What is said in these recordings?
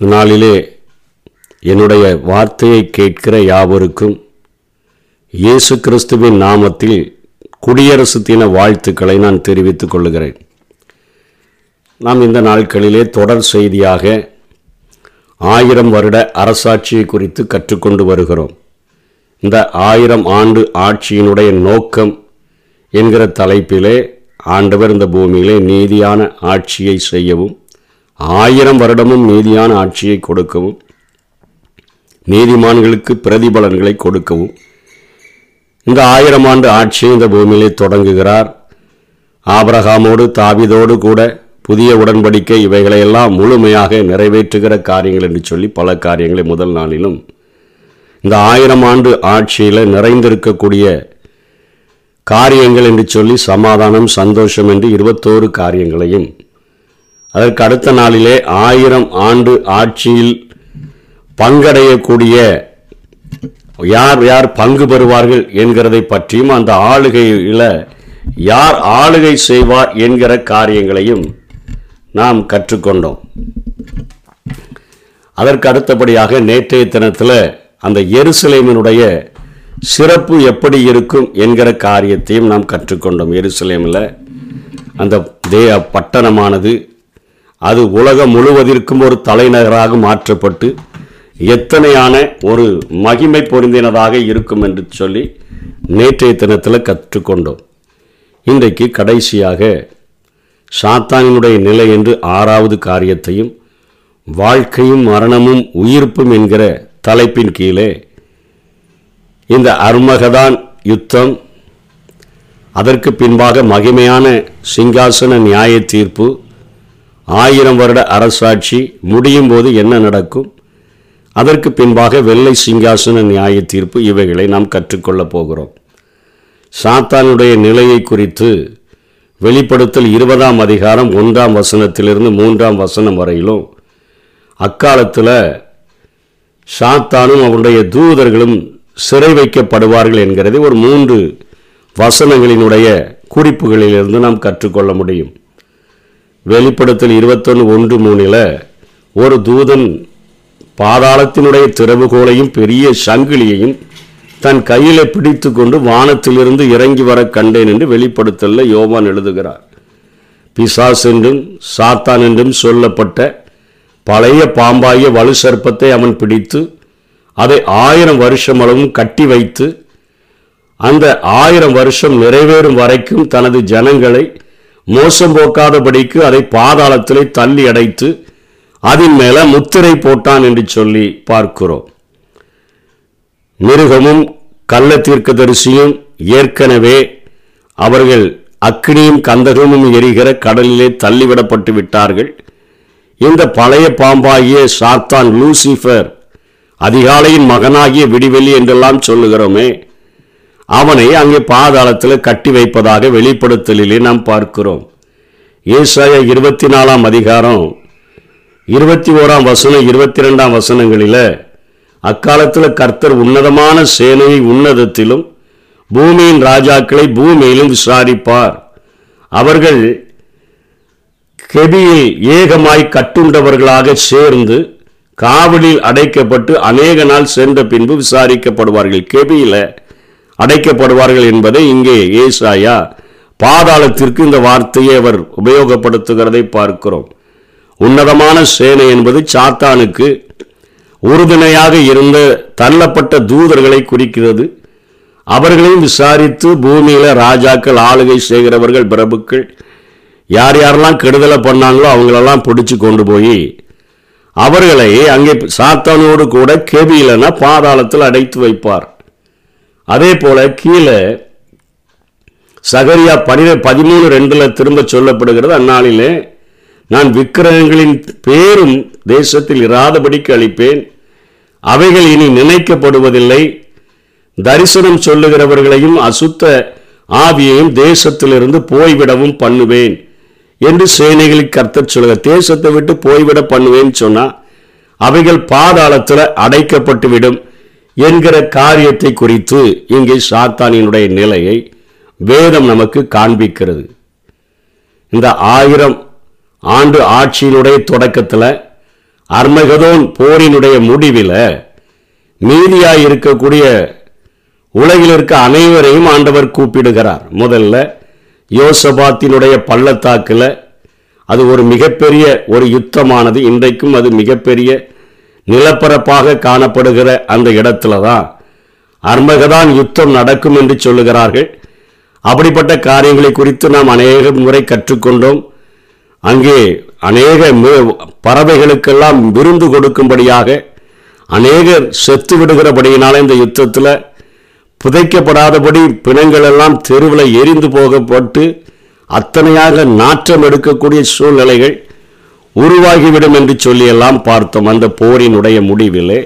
நாளிலே என்னுடைய வார்த்தையை கேட்கிற யாவருக்கும் இயேசு கிறிஸ்துவின் நாமத்தில் குடியரசு தின வாழ்த்துக்களை நான் தெரிவித்துக் கொள்கிறேன் நாம் இந்த நாட்களிலே தொடர் செய்தியாக ஆயிரம் வருட அரசாட்சியை குறித்து கற்றுக்கொண்டு வருகிறோம். இந்த ஆயிரம் ஆண்டு ஆட்சியினுடைய நோக்கம் என்கிற தலைப்பிலே ஆண்டவர் இந்த பூமியிலே நீதியான ஆட்சியை செய்யவும் ஆயிரம் வருடமும் நீதியான ஆட்சியை கொடுக்கவும் நீதிமான்களுக்கு பிரதிபலன்களை கொடுக்கவும். இந்த ஆயிரம் ஆண்டு ஆட்சியை இந்த பூமியிலே தொடங்குகிறார். ஆபரகாமோடு தாவிதோடு கூட புதிய உடன்படிக்கை இவைகளையெல்லாம் முழுமையாக நிறைவேற்றுகிற காரியங்கள் என்று சொல்லி பல காரியங்களை முதல் நாளிலும் இந்த ஆயிரம் ஆண்டு ஆட்சியில் நிறைந்திருக்கக்கூடிய காரியங்கள் என்று சொல்லி சமாதானம் சந்தோஷம் என்று இருபத்தோரு காரியங்களையும் அதற்கு அடுத்த நாளிலே ஆயிரம் ஆண்டு ஆட்சியில் பங்கடையக்கூடிய யார் யார் பங்கு பெறுவார்கள் என்கிறதை பற்றியும் அந்த ஆளுகையில் யார் ஆளுகை செய்வார் என்கிற காரியங்களையும் நாம் கற்றுக்கொண்டோம். அதற்கு அடுத்தபடியாக நேற்றைய தினத்தில் அந்த எருசலேமினுடைய சிறப்பு எப்படி இருக்கும் என்கிற காரியத்தையும் நாம் கற்றுக்கொண்டோம். எருசலேமில் அந்த தே பட்டணமானது அது உலகம் முழுவதற்கும் ஒரு தலைநகராக மாற்றப்பட்டு எத்தனையான ஒரு மகிமை பொருந்தினதாக இருக்கும் என்று சொல்லி நேற்றைய தினத்தில் கற்றுக்கொண்டோம். இன்றைக்கு கடைசியாக சாத்தானினுடைய நிலை என்று ஆறாவது காரியத்தையும் வாழ்க்கையும் மரணமும் உயிர்ப்பும் என்கிற தலைப்பின் கீழே இந்த அருமகதான் யுத்தம் அதற்கு பின்பாக மகிமையான சிங்காசன நியாய தீர்ப்பு ஆயிரம் வருட அரசாட்சி முடியும் போது என்ன நடக்கும்? அதற்கு பின்பாக வெள்ளை சிங்காசன நியாய தீர்ப்பு இவைகளை நாம் கற்றுக்கொள்ளப் போகிறோம். சாத்தானுடைய நிலையை குறித்து வெளிப்படுத்தல் இருபதாம் அதிகாரம் ஒன்றாம் வசனத்திலிருந்து மூன்றாம் வசனம் வரையிலும் அக்காலத்தில் சாத்தானும் அவருடைய தூதர்களும் சிறை வைக்கப்படுவார்கள் என்கிறதை ஒரு மூன்று வசனங்களினுடைய குறிப்புகளிலிருந்து நாம் கற்றுக்கொள்ள முடியும். வெளிப்படுத்தல் இருபத்தொன்று ஒன்று மூணில் ஒரு தூதன் பாதாளத்தினுடைய திறவுகோலையும் பெரிய சங்கிலியையும் தன் கையில் பிடித்து கொண்டு வானத்திலிருந்து இறங்கி வர கண்டேன் என்று வெளிப்படுத்தல யோவான் எழுதுகிறார். பிசாஸ் என்றும் சாத்தான் என்றும் சொல்லப்பட்ட பழைய பாம்பாகிய வலு சர்ப்பத்தை அவன் பிடித்து அதை ஆயிரம் வருஷம் அளவும் கட்டி வைத்து அந்த ஆயிரம் வருஷம் நிறைவேறும் வரைக்கும் தனது ஜனங்களை மோசம் போக்காதபடிக்கு அதை பாதாளத்திலே தள்ளி அடைத்து அதன் மேல முத்திரை போட்டான் என்று சொல்லி பார்க்கிறோம். மிருகமும் கள்ள தீர்க்கதரிசியும் ஏற்கனவே அவர்கள் அக்னியும் கந்தகமும் எரிகிற கடலிலே தள்ளிவிடப்பட்டு விட்டார்கள். இந்த பழைய பாம்பாகிய சாத்தான் லூசிஃபர் அதிகாலையின் மகனாகிய விடிவெளி என்றெல்லாம் சொல்லுகிறோமே அவனை அங்கே பாதாளத்தில் கட்டி வைப்பதாக வெளிப்படுத்தலிலே நாம் பார்க்கிறோம். ஏசாய இருபத்தி நாலாம் அதிகாரம் இருபத்தி ஓராம் வசனம் இருபத்தி ரெண்டாம் வசனங்களில் அக்காலத்தில் கர்த்தர் உன்னதமான சேனையை உன்னதத்திலும் பூமியின் ராஜாக்களை பூமியிலும் விசாரிப்பார். அவர்கள் கெபியில் ஏகமாய் கட்டுண்டவர்களாக சேர்ந்து காவலில் அடைக்கப்பட்டு அநேக நாள் சென்ற பின்பு விசாரிக்கப்படுவார்கள். கெபியில் அடைக்கப்படுவார்கள் என்பதை இங்கே ஏசாயா பாதாளத்திற்கு இந்த வார்த்தையை அவர் உபயோகப்படுத்துகிறதை பார்க்கிறோம். உன்னதமான சேனை என்பது சாத்தானுக்கு உறுதுணையாக இருந்த தள்ளப்பட்ட தூதர்களை குறிக்கிறது. அவர்களையும் விசாரித்து பூமியில் ராஜாக்கள் ஆளுகை செய்கிறவர்கள் பிரபுக்கள் யார் யாரெல்லாம் கெடுதலை பண்ணாங்களோ அவங்களெல்லாம் பிடிச்சு கொண்டு போய் அவர்களை அங்கே சாத்தானோடு கூட கேபியிலனா பாதாளத்தில் அடைத்து வைப்பார். அதே போல கீழே சகரியா பனிர பதிமூணு ரெண்டுல திரும்ப சொல்லப்படுகிறது அந்நாளிலே நான் விக்கிரகங்களின் பேரும் தேசத்தில் இராதபடிக்கு அளிப்பேன் அவைகள் இனி நினைக்கப்படுவதில்லை. தரிசனம் சொல்லுகிறவர்களையும் அசுத்த ஆவியையும் தேசத்திலிருந்து போய்விடவும் பண்ணுவேன் என்று சேனைகளுக்கு கர்த்தர் சொல்லுக தேசத்தை விட்டு போய்விட பண்ணுவேன்னு சொன்னா அவைகள் பாதாளத்தில் அடைக்கப்பட்டுவிடும். என்கிற காரியத்தை குறித்து இங்கே சாத்தானினுடைய நிலையை வேதம் நமக்கு காண்பிக்கிறது. இந்த ஆயிரம் ஆண்டு ஆட்சியினுடைய தொடக்கத்தில் அர்மகதோன் போரினுடைய முடிவில் மீதியாக இருக்கக்கூடிய உலகில் இருக்க அனைவரையும் ஆண்டவர் கூப்பிடுகிறார். முதல்ல யோசபாத்தினுடைய பள்ளத்தாக்கில் அது ஒரு மிகப்பெரிய ஒரு யுத்தமானது. இன்றைக்கும் அது மிகப்பெரிய நிலப்பரப்பாக காணப்படுகிற அந்த இடத்துல தான் அர்மகதான் யுத்தம் நடக்கும் என்று சொல்லுகிறார்கள். அப்படிப்பட்ட காரியங்களை குறித்து நாம் அநேக முறை கற்றுக்கொண்டோம். அங்கே அநேக பறவைகளுக்கெல்லாம் விருந்து கொடுக்கும்படியாக அநேகர் செத்து விடுகிறபடியினால இந்த யுத்தத்தில் புதைக்கப்படாதபடி பிணங்கள் எல்லாம் தெருவில் எரிந்து போகப்பட்டு அத்தனையாக நாற்றம் எடுக்கக்கூடிய சூழ்நிலைகள் உருவாகிவிடும் என்று சொல்லியெல்லாம் பார்த்தோம் அந்த போரினுடைய முடிவிலே.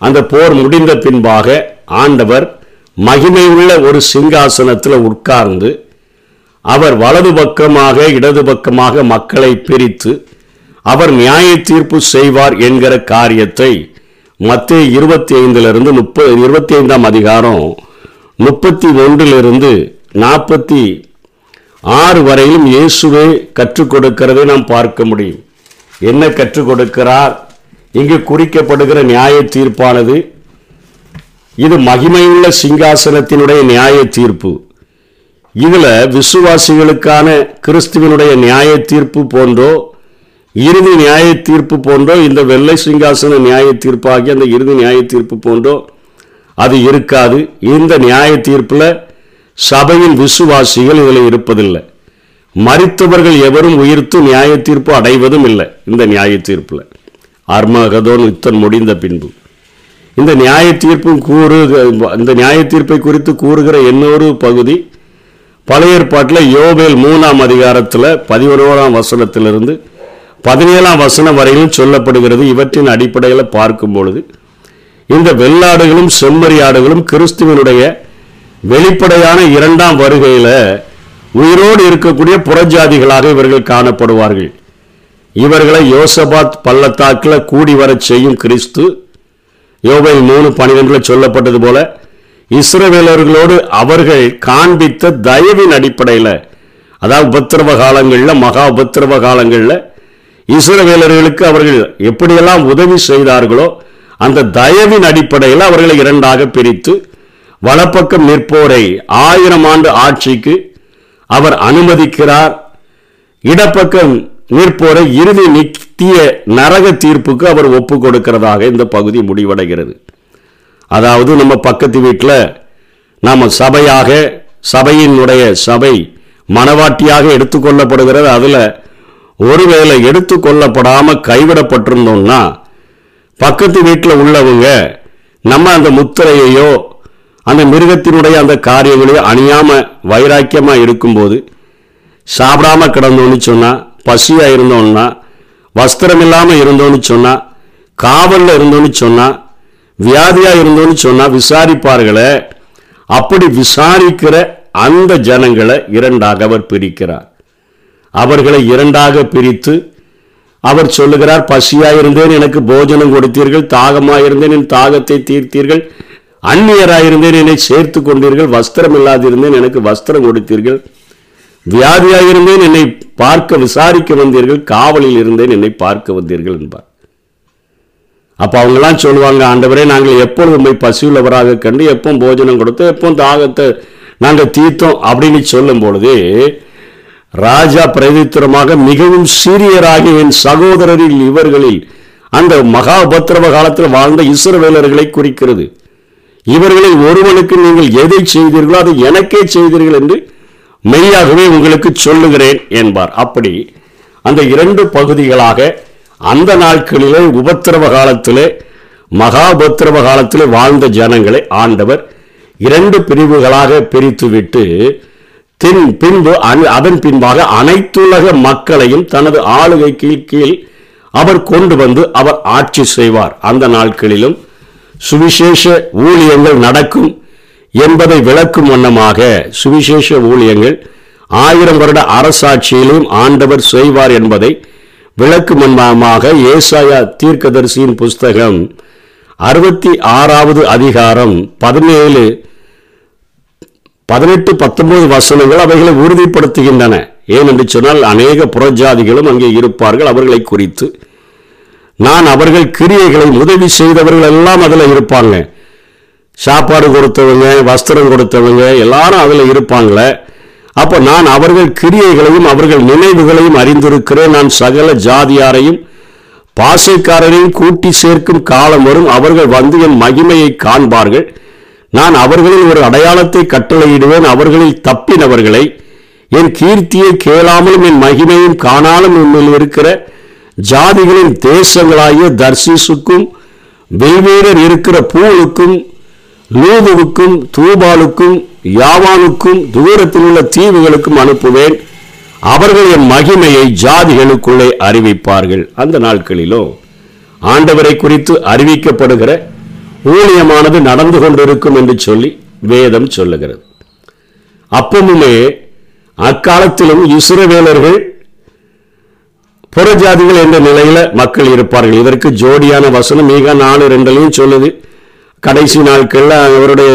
அந்த போர் முடிந்த பின்பாக ஆண்டவர் மகிமையுள்ள ஒரு சிங்காசனத்தில் உட்கார்ந்து அவர் வலது பக்கமாக இடது பக்கமாக மக்களை பிரித்து அவர் நியாய தீர்ப்பு செய்வார் என்கிற காரியத்தை மத்திய இருபத்தி ஐந்திலிருந்து முப்பது இருபத்தி ஐந்தாம் அதிகாரம் முப்பத்தி ஒன்றிலிருந்து நாற்பத்தி ஆறு வரையிலும் இயேசுவே கற்றுக் கொடுக்கிறதை நாம் பார்க்க முடியும். என்ன கற்றுக் கொடுக்கிறார்? இங்கு குறிக்கப்படுகிற நியாய தீர்ப்பானது இது மகிமையுள்ள சிங்காசனத்தினுடைய நியாய தீர்ப்பு. இதில் விசுவாசிகளுக்கான கிறிஸ்துவனுடைய நியாய தீர்ப்பு போன்றோ இறுதி நியாய தீர்ப்பு போன்றோ இந்த வெள்ளை சிங்காசன நியாய தீர்ப்பாகிய அந்த இறுதி நியாய தீர்ப்பு போன்றோ அது இருக்காது. இந்த நியாய தீர்ப்பில் சபையின் விசுவாசிகள் இதில் இருப்பதில்லை. மறித்தவர்கள் எவரும் உயிர்த்து நியாய தீர்ப்பு அடைவதும் இல்லை இந்த நியாய தீர்ப்பில் அர்மகதோன் யுத்தன் முடிந்த பின்பு. இந்த நியாய தீர்ப்பும் கூறு இந்த நியாய தீர்ப்பை குறித்து கூறுகிற இன்னொரு பகுதி பழைய ஏற்பாட்டில் யோபேல் மூணாம் அதிகாரத்தில் பதினோராம் வசனத்திலிருந்து பதினேழாம் வசனம் வரையிலும் சொல்லப்படுகிறது. இவற்றின் அடிப்படையில் பார்க்கும் பொழுது இந்த வெள்ளாடுகளும் செம்மறி ஆடுகளும் கிறிஸ்துவனுடைய வெளிப்படையான இரண்டாம் வருகையில் உயிரோடு இருக்கக்கூடிய புறஜாதிகளாக இவர்கள் காணப்படுவார்கள். இவர்களை யோசபாத் பள்ளத்தாக்கில் கூடி வரச் செய்யும் கிறிஸ்து யோபை மூணு பனிரெண்டில் சொல்லப்பட்டது போல இஸ்ரவேலர்களோடு அவர்கள் காண்பித்த தயவின் அடிப்படையில் அதாவது உபத்திரவ காலங்களில் மகா உபத்திரவ காலங்களில் இஸ்ரவேலர்களுக்கு அவர்கள் எப்படியெல்லாம் உதவி செய்தார்களோ அந்த தயவின் அடிப்படையில் அவர்களை இரண்டாக பிரித்து வலப்பக்கம் நிற்போரை ஆயிரம் ஆண்டு ஆட்சிக்கு அவர் அனுமதிக்கிறார். இடப்பக்கம் நிற்போரை இறுதி நித்திய நரக தீர்ப்புக்கு அவர் ஒப்பு கொடுக்கிறதாக இந்த பகுதி முடிவடைகிறது. அதாவது நம்ம பக்கத்து வீட்டில் நாம் சபையாக சபையினுடைய சபை மனவாட்டியாக எடுத்துக்கொள்ளப்படுகிறது அதில் ஒருவேளை எடுத்துக்கொள்ளப்படாமல் கைவிடப்பட்டிருந்தோம்னா பக்கத்து வீட்டில் உள்ளவங்க நம்ம அந்த முத்திரையையோ அந்த மிருகத்தினுடைய அந்த காரியங்களையும் அணியாமல் வைராக்கியமாக இருக்கும்போது சாப்பிடாம கிடந்தோன்னு சொன்னால் பசியாக இருந்தோன்னா வஸ்திரம் இல்லாமல் இருந்தோன்னு சொன்னால் காவலில் இருந்தோன்னு சொன்னால் வியாதியாக இருந்தோன்னு சொன்னால் விசாரிப்பார்களே அப்படி விசாரிக்கிற அந்த ஜனங்களை இரண்டாக அவர் பிரிக்கிறார். அவர்களை இரண்டாக பிரித்து அவர் சொல்லுகிறார் பசியாக இருந்தேன் எனக்கு போஜனம் கொடுத்தீர்கள் தாகமாயிருந்தேன் என் தாகத்தை தீர்த்தீர்கள் அந்நியராயிருந்தேன் என்னை சேர்த்து கொண்டீர்கள் வஸ்திரம் இல்லாதிருந்தேன் எனக்கு வஸ்திரம் கொடுத்தீர்கள். வியாதியாயிருந்தேன் என்னை பார்க்க விசாரிக்க வந்தீர்கள் காவலில் இருந்தேன் என்னை பார்க்க வந்தீர்கள் என்பார். அப்போ அவங்கெல்லாம் சொல்லுவாங்க ஆண்டவரே நாங்கள் எப்பொழுது உண்மை பசியுள்ளவராக கண்டு எப்போ போஜனம் கொடுத்தோம் எப்போ தாகத்தை நாங்கள் தீர்த்தோம்? அப்படின்னு சொல்லும் பொழுது ராஜா பிரதித்திரமாக மிகவும் சீரியராகிய என் சகோதரரில் இவர்களில் அந்த மகாபத்திரவ காலத்தில் வாழ்ந்த இஸ்ரவேலர்களை குறிக்கிறது. இவர்களில் ஒருவனுக்கு நீங்கள் எதை செய்தீர்களோ அதை எனக்கே செய்தீர்கள் என்று மெய்யாகவே உங்களுக்கு சொல்லுகிறேன் என்பார். அப்படி அந்த இரண்டு பகுதிகளாக அந்த நாட்களிலே உபத்திரவ காலத்திலே மகா உபத்திரவ காலத்திலே வாழ்ந்த ஜனங்களை ஆண்டவர் இரண்டு பிரிவுகளாக பிரித்துவிட்டு தின் பின்பு அன்- அதன் பின்பாக அனைத்துலக மக்களையும் தனது ஆளுகைக்கு கீழ் அவர் கொண்டு வந்து அவர் ஆட்சி செய்வார். அந்த நாட்களிலும் சுவிசேஷ ஊழியங்கள் நடக்கும் என்பதை விளக்கும் வண்ணமாக சுவிசேஷ ஊழியங்கள் ஆயிரம் வருட அரசாட்சியிலும் ஆண்டவர் செய்வார் என்பதை விளக்கும் வண்ணமாக ஏசாயா தீர்க்கதரிசியின் புஸ்தகம் அறுபத்தி ஆறாவது அதிகாரம் பதினேழு பதினெட்டு பத்தொன்பது வசனங்கள் அவைகளை உறுதிப்படுத்துகின்றன. ஏனென்று சொன்னால் அநேக புறஜாதிகளும் அங்கே இருப்பார்கள். அவர்களை குறித்து நான் அவர்கள் கிரியைகளை உதவி செய்தவர்கள் எல்லாம் அதில் இருப்பாங்க. சாப்பாடு கொடுத்தவங்க வஸ்திரம் கொடுத்தவங்க எல்லாரும் அதில் இருப்பாங்களே. அப்போ நான் அவர்கள் கிரியைகளையும் அவர்கள் நினைவுகளையும் அறிந்திருக்கிறேன். நான் சகல ஜாதியாரையும் பாசைக்காரரையும் கூட்டி சேர்க்கும் காலம் வரும். அவர்கள் வந்து என் மகிமையை காண்பார்கள். நான் அவர்களில் ஒரு அடையாளத்தை கட்டளையிடுவேன். அவர்களில் தப்பினவர்களை என் கீர்த்தியை கேளாமலும் என் மகிமையும் காணாலும் உண்மையில் இருக்கிற ஜாதிகளின் தேசங்களாகிய தர்சிசுக்கும் வெவ்வேறர் இருக்கிற பூவுக்கும் லூதுவுக்கும் தூபாலுக்கும் யாவானுக்கும் தூரத்தில் உள்ள தீவுகளுக்கும் அனுப்புவேன். அவர்கள் என் மகிமையை ஜாதிகளுக்குள்ளே அறிவிப்பார்கள். அந்த நாட்களிலும் ஆண்டவரை குறித்து அறிவிக்கப்படுகிற ஊழியமானது நடந்து கொண்டிருக்கும் என்று சொல்லி வேதம் சொல்லுகிறது. அப்பமுமே அக்காலத்திலும் இஸ்ரவேலர்கள் புறஜாதிகள் என்ற நிலையில மக்கள் இருப்பார்கள். இதற்கு ஜோடியான வசனம் மிக நாலு ரெண்டுலையும் சொல்லுது. கடைசி நாட்களில் அவருடைய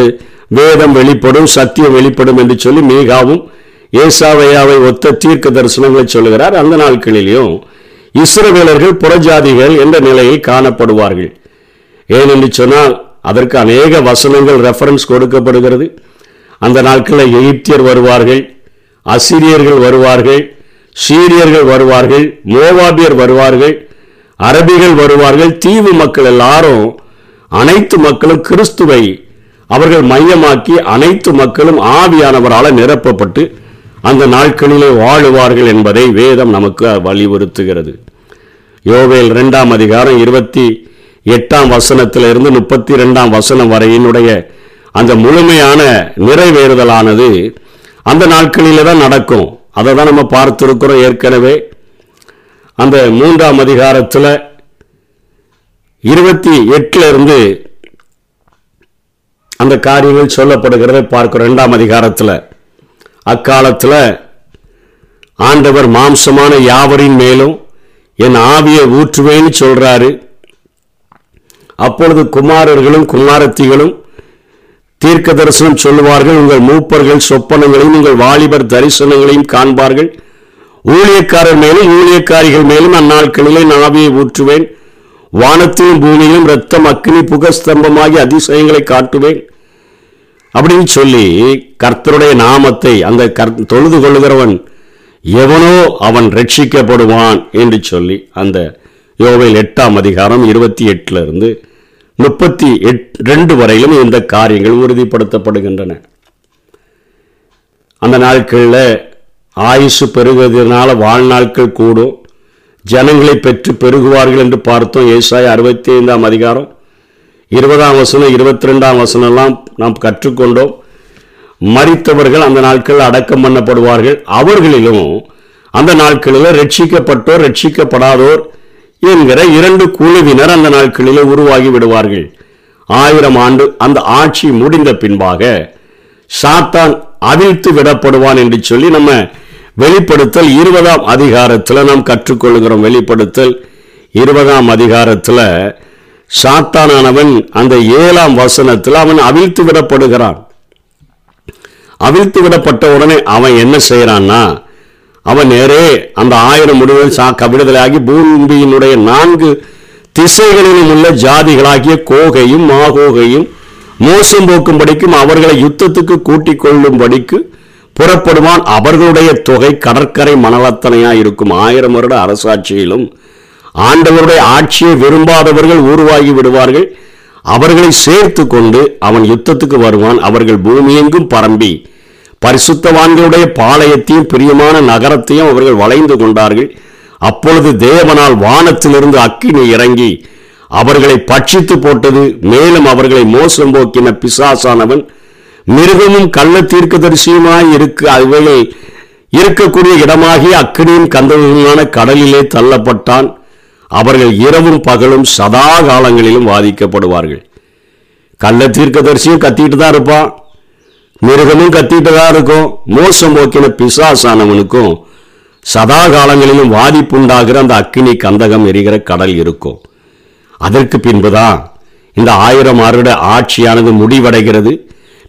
வேதம் வெளிப்படும் சத்தியம் வெளிப்படும் என்று சொல்லி மீகாவும் ஏசாவையாவை ஒத்த தீர்க்க தரிசனங்களை சொல்லுகிறார். அந்த நாட்களிலேயும் இஸ்ரவேலர்கள் புறஜாதிகள் என்ற நிலையில் காணப்படுவார்கள். ஏனென்று சொன்னால் அதற்கு அநேக வசனங்கள் ரெஃபரன்ஸ் கொடுக்கப்படுகிறது. அந்த நாட்களில் எகிப்தியர் வருவார்கள் அசிரியர்கள் வருவார்கள் சீரியர்கள் வருவார்கள் மோவாபியர் வருவார்கள் அரபிகள் வருவார்கள் தீவு மக்கள் எல்லாரும் அனைத்து மக்களும் கிறிஸ்துவை அவர்கள் மையமாக்கி அனைத்து மக்களும் ஆவியானவரால் நிரப்பப்பட்டு அந்த நாட்களிலே வாழுவார்கள் என்பதை வேதம் நமக்கு வலியுறுத்துகிறது. யோவேல் ரெண்டாம் அதிகாரம் இருபத்தி எட்டாம் வசனத்திலிருந்து முப்பத்தி ரெண்டாம் வசனம் வரையினுடைய அந்த முழுமையான நிறைவேறுதலானது அந்த நாட்களிலே தான் நடக்கும். அதை தான் நம்ம பார்த்துருக்கிறோம் ஏற்கனவே. அந்த மூன்றாம் அதிகாரத்தில் இருபத்தி எட்டுல இருந்து அந்த காரியங்கள் சொல்லப்படுகிறதை பார்க்கிறோம். ரெண்டாம் அதிகாரத்தில். அக்காலத்தில் ஆண்டவர் மாம்சமான யாவரின் மேலும் என் ஆவியை ஊற்றுவேன்னு சொல்கிறாரு அப்பொழுது குமாரர்களும் குமாரத்திகளும் தீர்க்க தரிசனம் சொல்லுவார்கள் உங்கள் மூப்பர்கள் சொப்பனங்களையும் உங்கள் வாலிபர் தரிசனங்களையும் காண்பார்கள். ஊழியக்காரர் மேலும் ஊழியக்காரிகள் மேலும் அந்நாட்களிலே நான் ஆவியை ஊற்றுவேன். வானத்திலும் பூமியிலும் ரத்தம் அக்னி புகஸ்தம்பமாகி அதிசயங்களை காட்டுவேன். அப்படின்னு சொல்லி கர்த்தருடைய நாமத்தை அந்த கர் தொழுது கொள்ளுகிறவன் எவனோ அவன் ரட்சிக்கப்படுவான் என்று சொல்லி அந்த யோவையில் எட்டாம் அதிகாரம் இருபத்தி எட்டுல இருந்து முப்பத்தி எட் ரெண்டு வரையிலும் இந்த காரியங்கள் உறுதிப்படுத்தப்படுகின்றன. அந்த நாட்களில் ஆயுசு பெருகுவதனால வாழ்நாட்கள் கூடும். ஜனங்களை பெற்று பெருகுவார்கள் என்று பார்த்தோம். ஏசாய் அறுபத்தி ஐந்தாம் அதிகாரம் இருபதாம் வசனம் இருபத்தி ரெண்டாம் வசனம்லாம் எல்லாம் நாம் கற்றுக்கொண்டோம். மறித்தவர்கள் அந்த நாட்களில் அடக்கம் பண்ணப்படுவார்கள். அவர்களிலும் அந்த நாட்களில் ரட்சிக்கப்பட்டோர் ரட்சிக்கப்படாதோர் என்கிற இரண்டு குழுவினர் அந்த நாட்களிலே உருவாகி விடுவார்கள். ஆயிரம் ஆண்டு அந்த ஆட்சி முடிந்த பின்பாக சாத்தான் அவிழ்த்து விடப்படுவான் என்று சொல்லி நம்ம வெளிப்படுத்தல் இருபதாம் அதிகாரத்தில் நாம் கற்றுக்கொள்கிறோம். வெளிப்படுத்தல் இருபதாம் அதிகாரத்தில் சாத்தானானவன் அந்த ஏழாம் வசனத்தில் அவன் அவிழ்த்து விடப்படுகிறான். அவிழ்த்து விடப்பட்ட உடனே அவன் என்ன செய்யறான்னா அவன் நேரே அந்த ஆயிரம் முடிவுகள் சாக்க விடுதலாகி பூமியினுடைய நான்கு திசைகளிலும் உள்ள ஜாதிகளாகிய கோகையும் மாகோகையும் மோசம் போக்கும்படிக்கும் அவர்களை யுத்தத்துக்கு கூட்டிக் கொள்ளும்படிக்கு புறப்படுவான். அவர்களுடைய தொகை கடற்கரை மணலத்தனையா இருக்கும். ஆயிரம் வருட அரசாட்சியிலும் ஆண்டவருடைய ஆட்சியை விரும்பாதவர்கள் உருவாகி விடுவார்கள். அவர்களை சேர்த்து கொண்டு அவன் யுத்தத்துக்கு வருவான். அவர்கள் பூமியெங்கும் பரம்பி. பரிசுத்தவான்களுடைய பாளையத்தையும் பிரியமான நகரத்தையும் அவர்கள் வளைந்து கொண்டார்கள். அப்பொழுது தேவனால் வானத்திலிருந்து அக்கினி இறங்கி அவர்களை பட்சித்து போட்டது. மேலும் அவர்களை மோசம் போக்கின பிசாசானவன் மிருகமும் கள்ள தீர்க்கதரிசியுமாய் இருக்கு அவைகள் இருக்கக்கூடிய இடமாகிய அக்கினியும் கந்தகமான கடலிலே தள்ளப்பட்டான். அவர்கள் இரவும் பகலும் சதா காலங்களிலும் வாதிக்கப்படுவார்கள். கள்ள தீர்க்கதரிசியும் கத்திட்டு தான் இருப்பான். மிருகமும் கத்திட்டு தான் இருக்கும். மோசம் போக்கின பிசாசானவனுக்கும் சதா காலங்களிலும் வாதிப்புண்டாகிற அந்த அக்கினி கந்தகம் எரிகிற கடல் இருக்கும். அதற்கு பின்புதான் இந்த ஆயிரம் வருட ஆட்சியானது முடிவடைகிறது.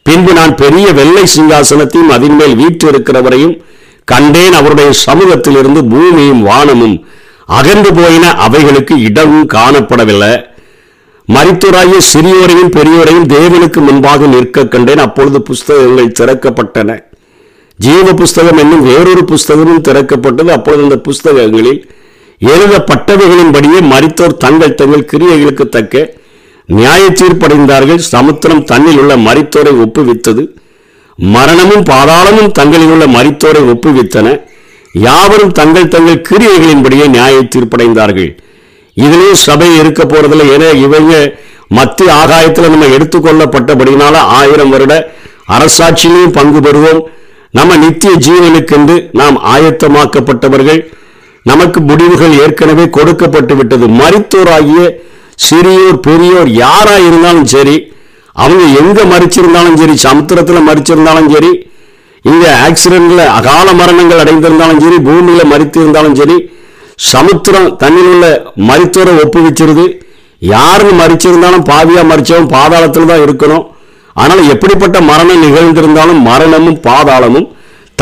பின்பு நான் பெரிய வெள்ளை சிங்காசனத்தையும் அதன் மேல் வீற்றிருக்கிறவரையும் கண்டேன் அவருடைய சமூகத்திலிருந்து பூமியும் வானமும் அகன்று போயின அவைகளுக்கு இடமும் காணப்படவில்லை. மரித்தோராகிய சிறியோரையும் பெரியோரையும் தேவனுக்கு முன்பாக நிற்க கண்டேன். அப்பொழுது புஸ்தகங்கள் திறக்கப்பட்டன. ஜீவ புஸ்தகம் என்னும் வேறொரு புஸ்தகமும் திறக்கப்பட்டது. அப்பொழுது அந்த புஸ்தகங்களில் எழுதப்பட்டவைகளின்படியே மரித்தோர் தங்கள் தங்கள் கிரியைகளுக்கு தக்க நியாய தீர்ப்படைந்தார்கள் சமுத்திரம் தன்னில் உள்ள மரித்தோரை ஒப்புவித்தது. மரணமும் பாதாளமும் தங்களில் உள்ள மரித்தோரை ஒப்புவித்தன. யாவரும் தங்கள் தங்கள் கிரியைகளின்படியே நியாய தீர்ப்படைந்தார்கள் இதுலேயும் சபை இருக்க போறதில்ல. ஏன்னா இவங்க மத்திய ஆகாயத்தில் நம்ம எடுத்துக்கொள்ளப்பட்டபடினால ஆயிரம் வருட அரசாட்சியிலையும் பங்கு பெறுவோம். நம்ம நித்திய ஜீவனுக்கென்று நாம் ஆயத்தமாக்கப்பட்டவர்கள். நமக்கு முடிவுகள் ஏற்கனவே கொடுக்கப்பட்டு விட்டது. மருத்துவராகிய சிறியோர் பெரியோர் யாரா இருந்தாலும் சரி அவங்க எங்க மறிச்சிருந்தாலும் சரி சமுத்திரத்தில் மறிச்சிருந்தாலும் சரி இங்க ஆக்சிடென்ட்ல அகால மரணங்கள் அடைந்திருந்தாலும் சரி பூமியில மறித்திருந்தாலும் சரி சமுத்திரம் தண்ணியில் உள்ள மரித்தோரை ஒப்புவிச்சிருது. யாருன்னு மறிச்சிருந்தாலும் பாவியாக மறிச்சவன் பாதாளத்தில் தான் இருக்கணும். ஆனால் எப்படிப்பட்ட மரணம் நிகழ்ந்திருந்தாலும் மரணமும் பாதாளமும்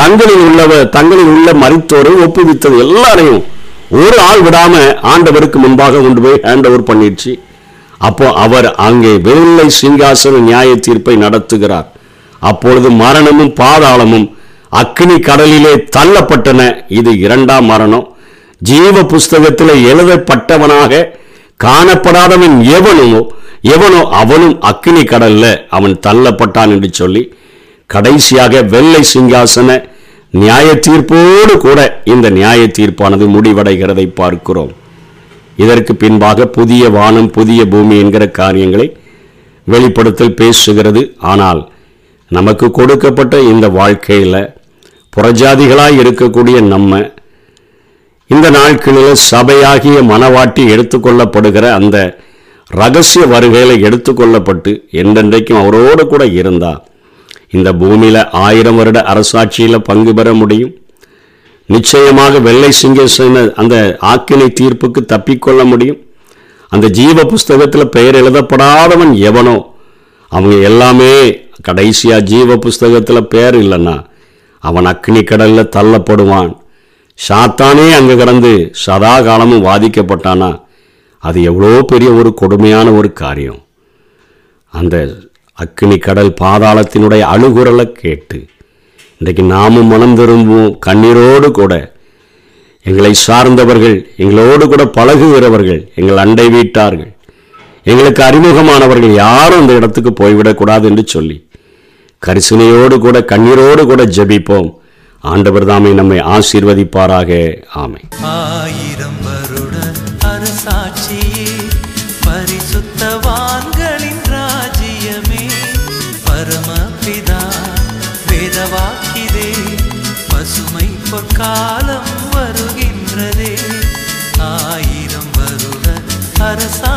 தங்களில் உள்ளவ தங்களில் உள்ள மரித்தோரை ஒப்புவித்தது எல்லாரையும் ஒரு ஆள் விடாம ஆண்டவருக்கு முன்பாக கொண்டு போய் ஹேண்ட் ஓவர் பண்ணிடுச்சு. அப்போ அவர் அங்கே வெள்ளை சிங்காசன நியாய தீர்ப்பை நடத்துகிறார். அப்பொழுது மரணமும் பாதாளமும் அக்னி கடலிலே தள்ளப்பட்டன. இது இரண்டாம் மரணம். ஜீவ புஸ்தகத்தில் எழுதப்பட்டவனாக காணப்படாதவன் எவனோ எவனோ அவனும் அக்னி கடல்ல அவன் தள்ளப்பட்டான் என்று சொல்லி கடைசியாக வெள்ளை சிங்காசன நியாய தீர்ப்போடு கூட இந்த நியாய தீர்ப்பானது முடிவடைகிறதை பார்க்கிறோம். இதற்கு பின்பாக புதிய வானம் புதிய பூமி என்கிற காரியங்களை வெளிப்படுத்தல் பேசுகிறது. ஆனால் நமக்கு கொடுக்கப்பட்ட இந்த வாழ்க்கையில் புறஜாதிகளாய் இருக்கக்கூடிய நம்ம இந்த நாட்களில் சபையாகிய மனவாட்டி எடுத்துக்கொள்ளப்படுகிற அந்த ரகசிய வருகையில் எடுத்துக்கொள்ளப்பட்டு என்றென்றைக்கும் அவரோடு கூட இருந்தால் இந்த பூமியில் ஆயிரம் வருட அரசாட்சியில் பங்கு பெற முடியும். நிச்சயமாக வெள்ளை சிங்கேசன அந்த ஆக்கினை தீர்ப்புக்கு தப்பிக்கொள்ள முடியும். அந்த ஜீவ புஸ்தகத்தில் பெயர் எழுதப்படாதவன் எவனோ அவங்க எல்லாமே கடைசியாக ஜீவ புஸ்தகத்தில் பெயர் இல்லைன்னா அவன் அக்னி கடலில் தள்ளப்படுவான். சாத்தானே அங்கே கடந்து சதா காலமும் வாதிக்கப்பட்டானா? அது எவ்வளோ பெரிய ஒரு கொடுமையான ஒரு காரியம். அந்த அக்னி கடல் பாதாளத்தினுடைய அழுகுரலை கேட்டு இன்றைக்கு நாமும் மனம் திரும்புவோம் கண்ணீரோடு கூட. எங்களை சார்ந்தவர்கள் எங்களோடு கூட பழகுகிறவர்கள் எங்கள் அண்டை வீட்டார்கள். எங்களுக்கு அறிமுகமானவர்கள் யாரும் அந்த இடத்துக்கு போய்விடக்கூடாது என்று சொல்லி கரிசனையோடு கூட கண்ணீரோடு கூட ஜெபிப்போம். ஆண்டவர் தாமே நம்மை ஆசீர்வதிப்பாராக. ஆமை ஆயிரம் வருட அரசாட்சியே பரிசுத்தவான்களின் ராஜ்யமே. பரமபிதா வேதவாக்கிதே பசுமை பொற்காலம் வருகின்றதே. ஆயிரம் வருட அரசா